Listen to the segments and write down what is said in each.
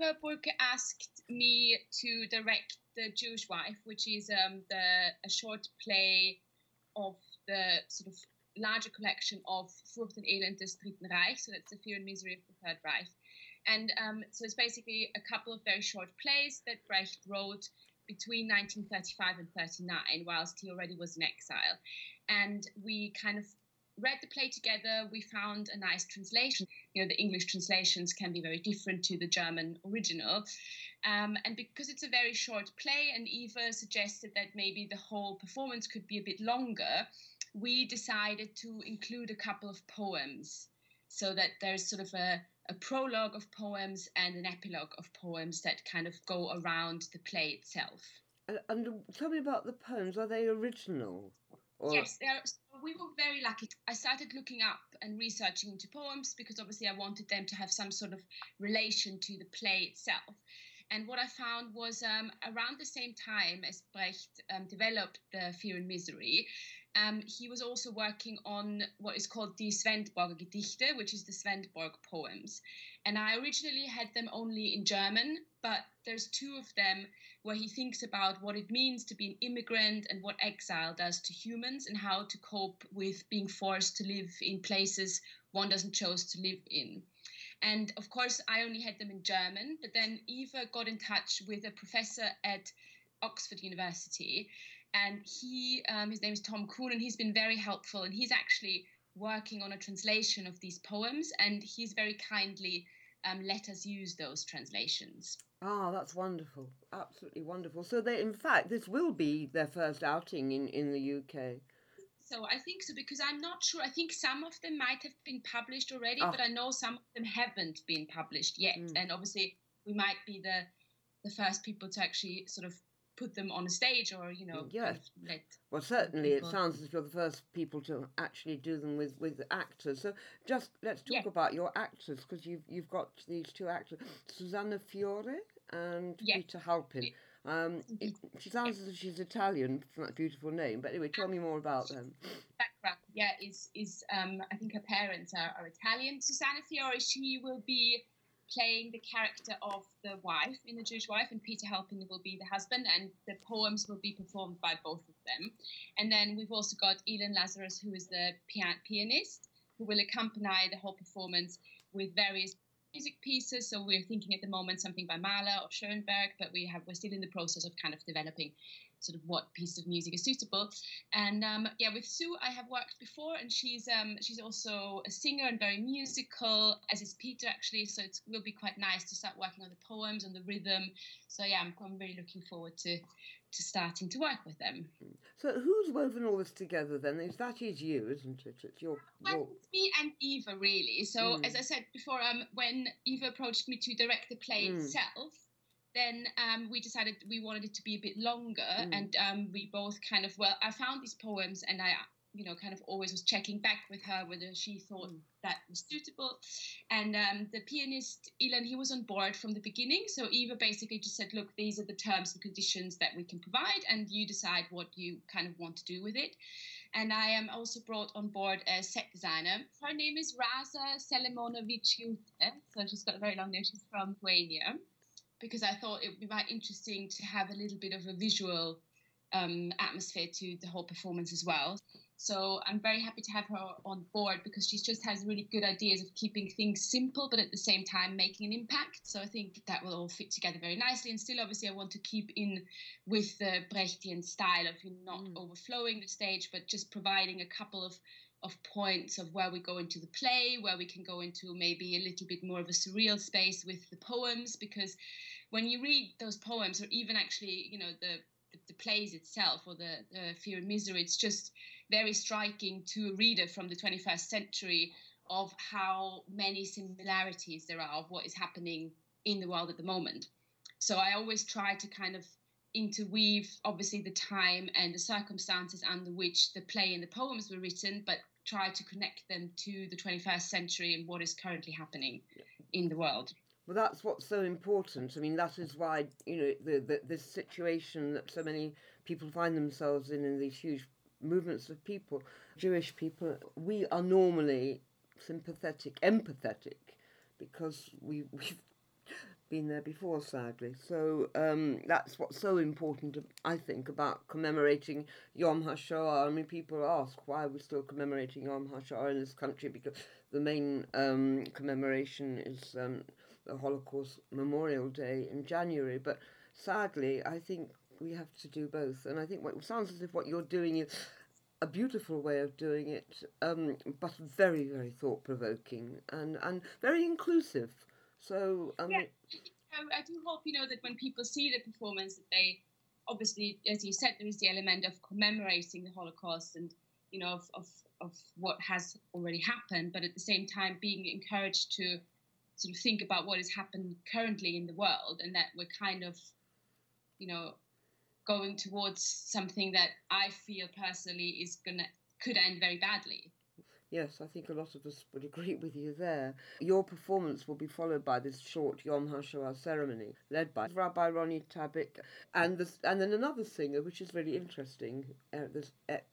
Eva Burke asked me to direct the Jewish Wife, which is um, the a short play of the sort of larger collection of Furcht und Elend des Dritten Reich, so that's the Fear and Misery of the Third Reich. And um, so it's basically a couple of very short plays that Brecht wrote between 1935 and 39, whilst he already was in exile. And we kind of read the play together. We found a nice translation. You know, the English translations can be very different to the German original. Um, and because it's a very short play, and Eva suggested that maybe the whole performance could be a bit longer, we decided to include a couple of poems so that there's sort of a, a prologue of poems and an epilogue of poems that kind of go around the play itself. And, and tell me about the poems. Are they original? Or... Yes, we were very lucky. I started looking up and researching into poems because obviously I wanted them to have some sort of relation to the play itself. And what I found was um, around the same time as Brecht um, developed the Fear and Misery, um, he was also working on what is called the Svendborg Gedichte, which is the Svendborg poems. And I originally had them only in German, but there's two of them where he thinks about what it means to be an immigrant and what exile does to humans and how to cope with being forced to live in places one doesn't chose to live in. And of course, I only had them in German, but then Eva got in touch with a professor at Oxford University and he um, his name is Tom Kuhn, and he's been very helpful, and he's actually working on a translation of these poems, and he's very kindly um, let us use those translations. Ah, that's wonderful, absolutely wonderful. So they, in fact, this will be their first outing in in the UK. So I think so because I'm not sure. I think some of them might have been published already, oh. but I know some of them haven't been published yet. Mm. And obviously, we might be the the first people to actually sort of put them on a stage or you know yes well certainly it sounds as if you're the first people to actually do them with with actors so just let's talk yeah. about your actors because you've you've got these two actors susanna fiore and yeah. peter halpin um, it, she sounds as if she's Italian from that beautiful name, but anyway, tell me more about them. Background, yeah, is is um, I think her parents are, are Italian. Susanna Fiore, she will be playing the character of the wife in the Jewish wife, and Peter Halpin will be the husband, and the poems will be performed by both of them. And then we've also got Ilan Lazarus, who is the pian- pianist, who will accompany the whole performance with various music pieces. So we're thinking at the moment something by Mahler or Schoenberg, but we have we're still in the process of kind of developing sort of what piece of music is suitable. And um, yeah, with Sue, I have worked before, and she's um, she's also a singer and very musical, as is Peter actually. So it will be quite nice to start working on the poems and the rhythm. So yeah, I'm, I'm really looking forward to to starting to work with them. So who's woven all this together then? Is that is you, isn't it? It's your, well, your... It's me and Eva really. So mm. as I said before, um, when Eva approached me to direct the play mm. itself then um, we decided we wanted it to be a bit longer mm. and um, we both kind of well i found these poems and i you know kind of always was checking back with her whether she thought mm. that was suitable and um, the pianist Ilan he was on board from the beginning so Eva basically just said look these are the terms and conditions that we can provide and you decide what you kind of want to do with it and I am also brought on board a set designer. Her name is Raza Selemonovic So she's got a very long name. She's from Lithuania because I thought it would be quite interesting to have a little bit of a visual um, atmosphere to the whole performance as well. So I'm very happy to have her on board because she just has really good ideas of keeping things simple, but at the same time making an impact. So I think that will all fit together very nicely. And still, obviously, I want to keep in with the Brechtian style of not mm. overflowing the stage, but just providing a couple of of points of where we go into the play, where we can go into maybe a little bit more of a surreal space with the poems, because when you read those poems, or even actually, you know, the the, plays itself or the, the Fear and Misery, it's just very striking to a reader from the 21st century of how many similarities there are of what is happening in the world at the moment. So I always try to kind of interweave, obviously, the time and the circumstances under which the play and the poems were written, but try to connect them to the 21st century and what is currently happening in the world. Well, that's what's so important. I mean, that is why you know the, the this situation that so many people find themselves in in these huge movements of people, Jewish people. We are normally sympathetic, empathetic, because we we been there before, sadly. So um, that's what's so important, I think, about commemorating Yom HaShoah. I mean, people ask why we're still commemorating Yom HaShoah in this country because the main um, commemoration is um, the Holocaust Memorial Day in January. But sadly, I think we have to do both. And I think what sounds as if what you're doing is a beautiful way of doing it, um, but very, very thought provoking and, and very inclusive. So um, yeah, I do hope you know that when people see the performance, that they obviously, as you said, there is the element of commemorating the Holocaust and you know of, of, of what has already happened, but at the same time being encouraged to sort of think about what has happened currently in the world and that we're kind of, you know, going towards something that I feel personally is gonna could end very badly. Yes, I think a lot of us would agree with you there. Your performance will be followed by this short Yom HaShoah ceremony, led by Rabbi Ronit Tabick, and this, and then another singer, which is really interesting. There's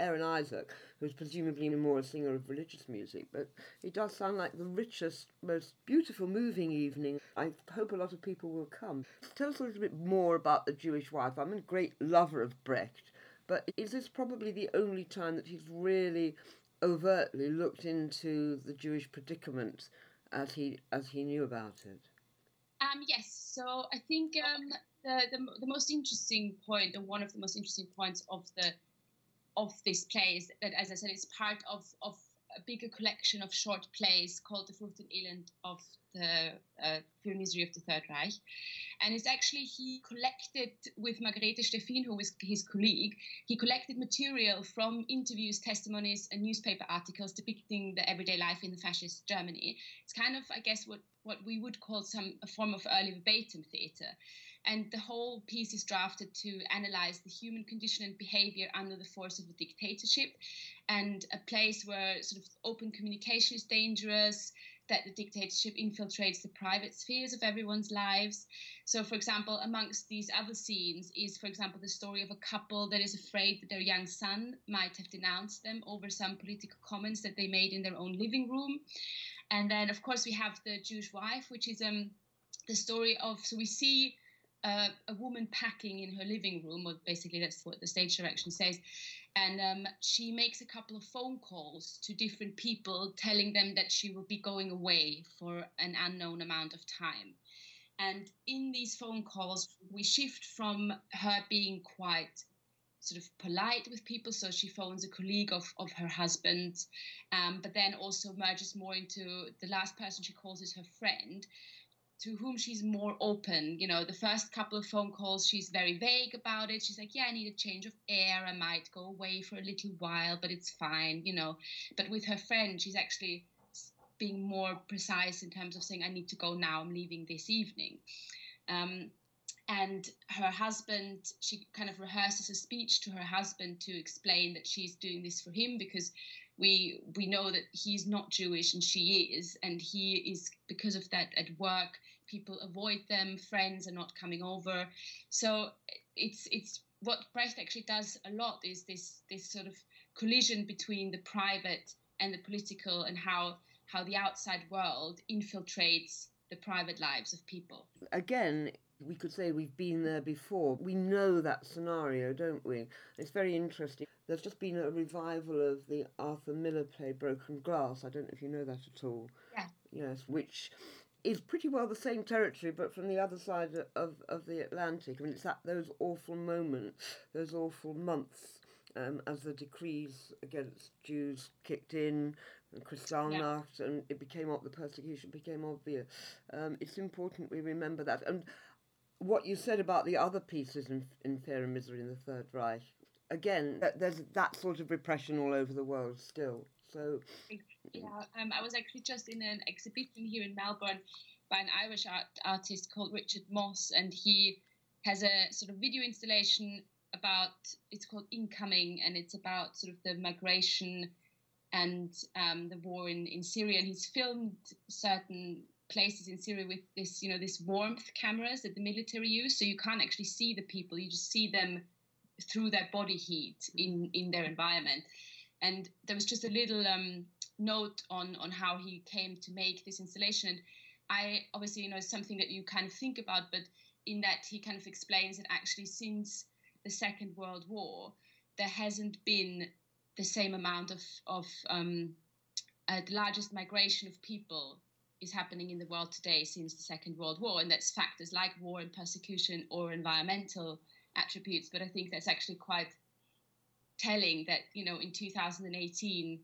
Aaron Isaac, who's presumably more a singer of religious music, but it does sound like the richest, most beautiful, moving evening. I hope a lot of people will come. Tell us a little bit more about the Jewish wife. I'm a great lover of Brecht. But is this probably the only time that he's really overtly looked into the Jewish predicament as he as he knew about it? Um, yes. So I think um, the, the the most interesting point, or one of the most interesting points of the of this play is that, as I said, it's part of of a bigger collection of short plays called The Flucht und Elend of the uh, Misery of the Third Reich. And it's actually, he collected with Margarete Steffin, who was his colleague, he collected material from interviews, testimonies, and newspaper articles depicting the everyday life in the fascist Germany. It's kind of, I guess, what, what we would call some a form of early verbatim theatre. And the whole piece is drafted to analyze the human condition and behavior under the force of a dictatorship and a place where sort of open communication is dangerous, that the dictatorship infiltrates the private spheres of everyone's lives. So, for example, amongst these other scenes is, for example, the story of a couple that is afraid that their young son might have denounced them over some political comments that they made in their own living room. And then, of course, we have the Jewish wife, which is um, the story of, so we see a woman packing in her living room, or basically that's what the stage direction says. And um, she makes a couple of phone calls to different people telling them that she will be going away for an unknown amount of time. And in these phone calls, we shift from her being quite sort of polite with people. So she phones a colleague of, of her husband, um, but then also merges more into the last person she calls is her friend to whom she's more open. You know, the first couple of phone calls, she's very vague about it. She's like, Yeah, I need a change of air. I might go away for a little while, but it's fine, you know. But with her friend, she's actually being more precise in terms of saying, I need to go now, I'm leaving this evening. Um, and her husband, she kind of rehearses a speech to her husband to explain that she's doing this for him because we we know that he's not Jewish and she is, and he is because of that at work. People avoid them. Friends are not coming over. So it's it's what Brecht actually does a lot is this this sort of collision between the private and the political, and how how the outside world infiltrates the private lives of people. Again, we could say we've been there before. We know that scenario, don't we? It's very interesting. There's just been a revival of the Arthur Miller play Broken Glass. I don't know if you know that at all. Yeah. Yes, which is pretty well the same territory, but from the other side of, of the Atlantic. I mean, it's at those awful moments, those awful months, um, as the decrees against Jews kicked in, and Kristallnacht, yeah. and it became the persecution became obvious. Um, it's important we remember that. And what you said about the other pieces in, in Fear and Misery in the Third Reich, again, there's that sort of repression all over the world still. So, yeah, um, I was actually just in an exhibition here in Melbourne by an Irish art, artist called Richard Mosse, and he has a sort of video installation about it's called Incoming, and it's about sort of the migration and um, the war in, in Syria. And he's filmed certain places in Syria with this, you know, this warmth cameras that the military use, so you can't actually see the people; you just see them through their body heat in in their environment. And there was just a little um, note on on how he came to make this installation. I obviously you know something that you kind of think about, but in that he kind of explains that actually since the Second World War, there hasn't been the same amount of of um, uh, the largest migration of people is happening in the world today since the Second World War, and that's factors like war and persecution or environmental attributes. But I think that's actually quite telling that you know in 2018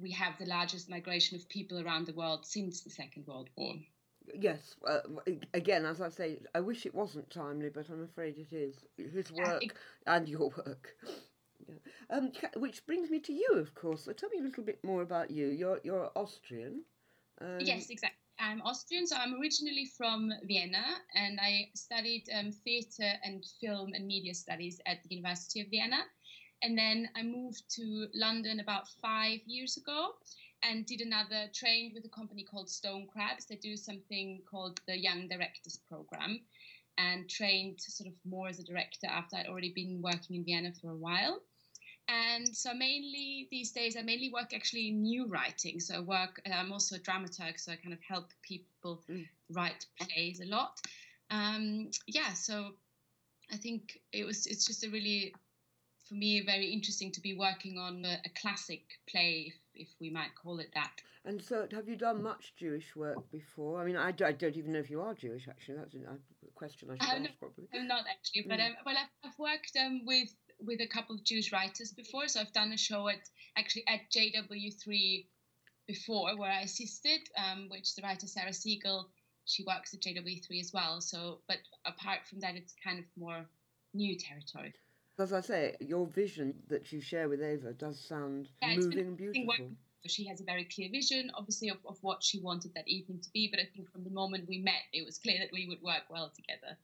we have the largest migration of people around the world since the Second World War. Yes, uh, again, as I say, I wish it wasn't timely, but I'm afraid it is. His work yeah, it, and your work. Yeah. Um, which brings me to you, of course. So tell me a little bit more about you. You're you're Austrian. Um, yes, exactly. I'm Austrian, so I'm originally from Vienna, and I studied um, theatre and film and media studies at the University of Vienna. And then I moved to London about five years ago and did another trained with a company called StoneCrabs. They do something called the Young Directors Program and trained sort of more as a director after I'd already been working in Vienna for a while. And so mainly these days, I mainly work actually in new writing. So I work, I'm also a dramaturg, so I kind of help people mm. write plays a lot. Um, yeah, so I think it was, it's just a really, for me, very interesting to be working on a, a classic play, if, if, we might call it that. And so, have you done much Jewish work before? I mean, I, I don't even know if you are Jewish, actually. That's a question I should ask, not, probably. I'm not actually, but mm. um, well, I've, I've worked um, with with a couple of Jewish writers before. So I've done a show at actually at JW3 before where I assisted, um, which the writer Sarah Siegel, she works at JW3 as well. So, but apart from that, it's kind of more new territory. As I say, your vision that you share with Eva does sound yeah, moving and beautiful. She has a very clear vision, obviously, of, of what she wanted that evening to be. But I think from the moment we met, it was clear that we would work well together.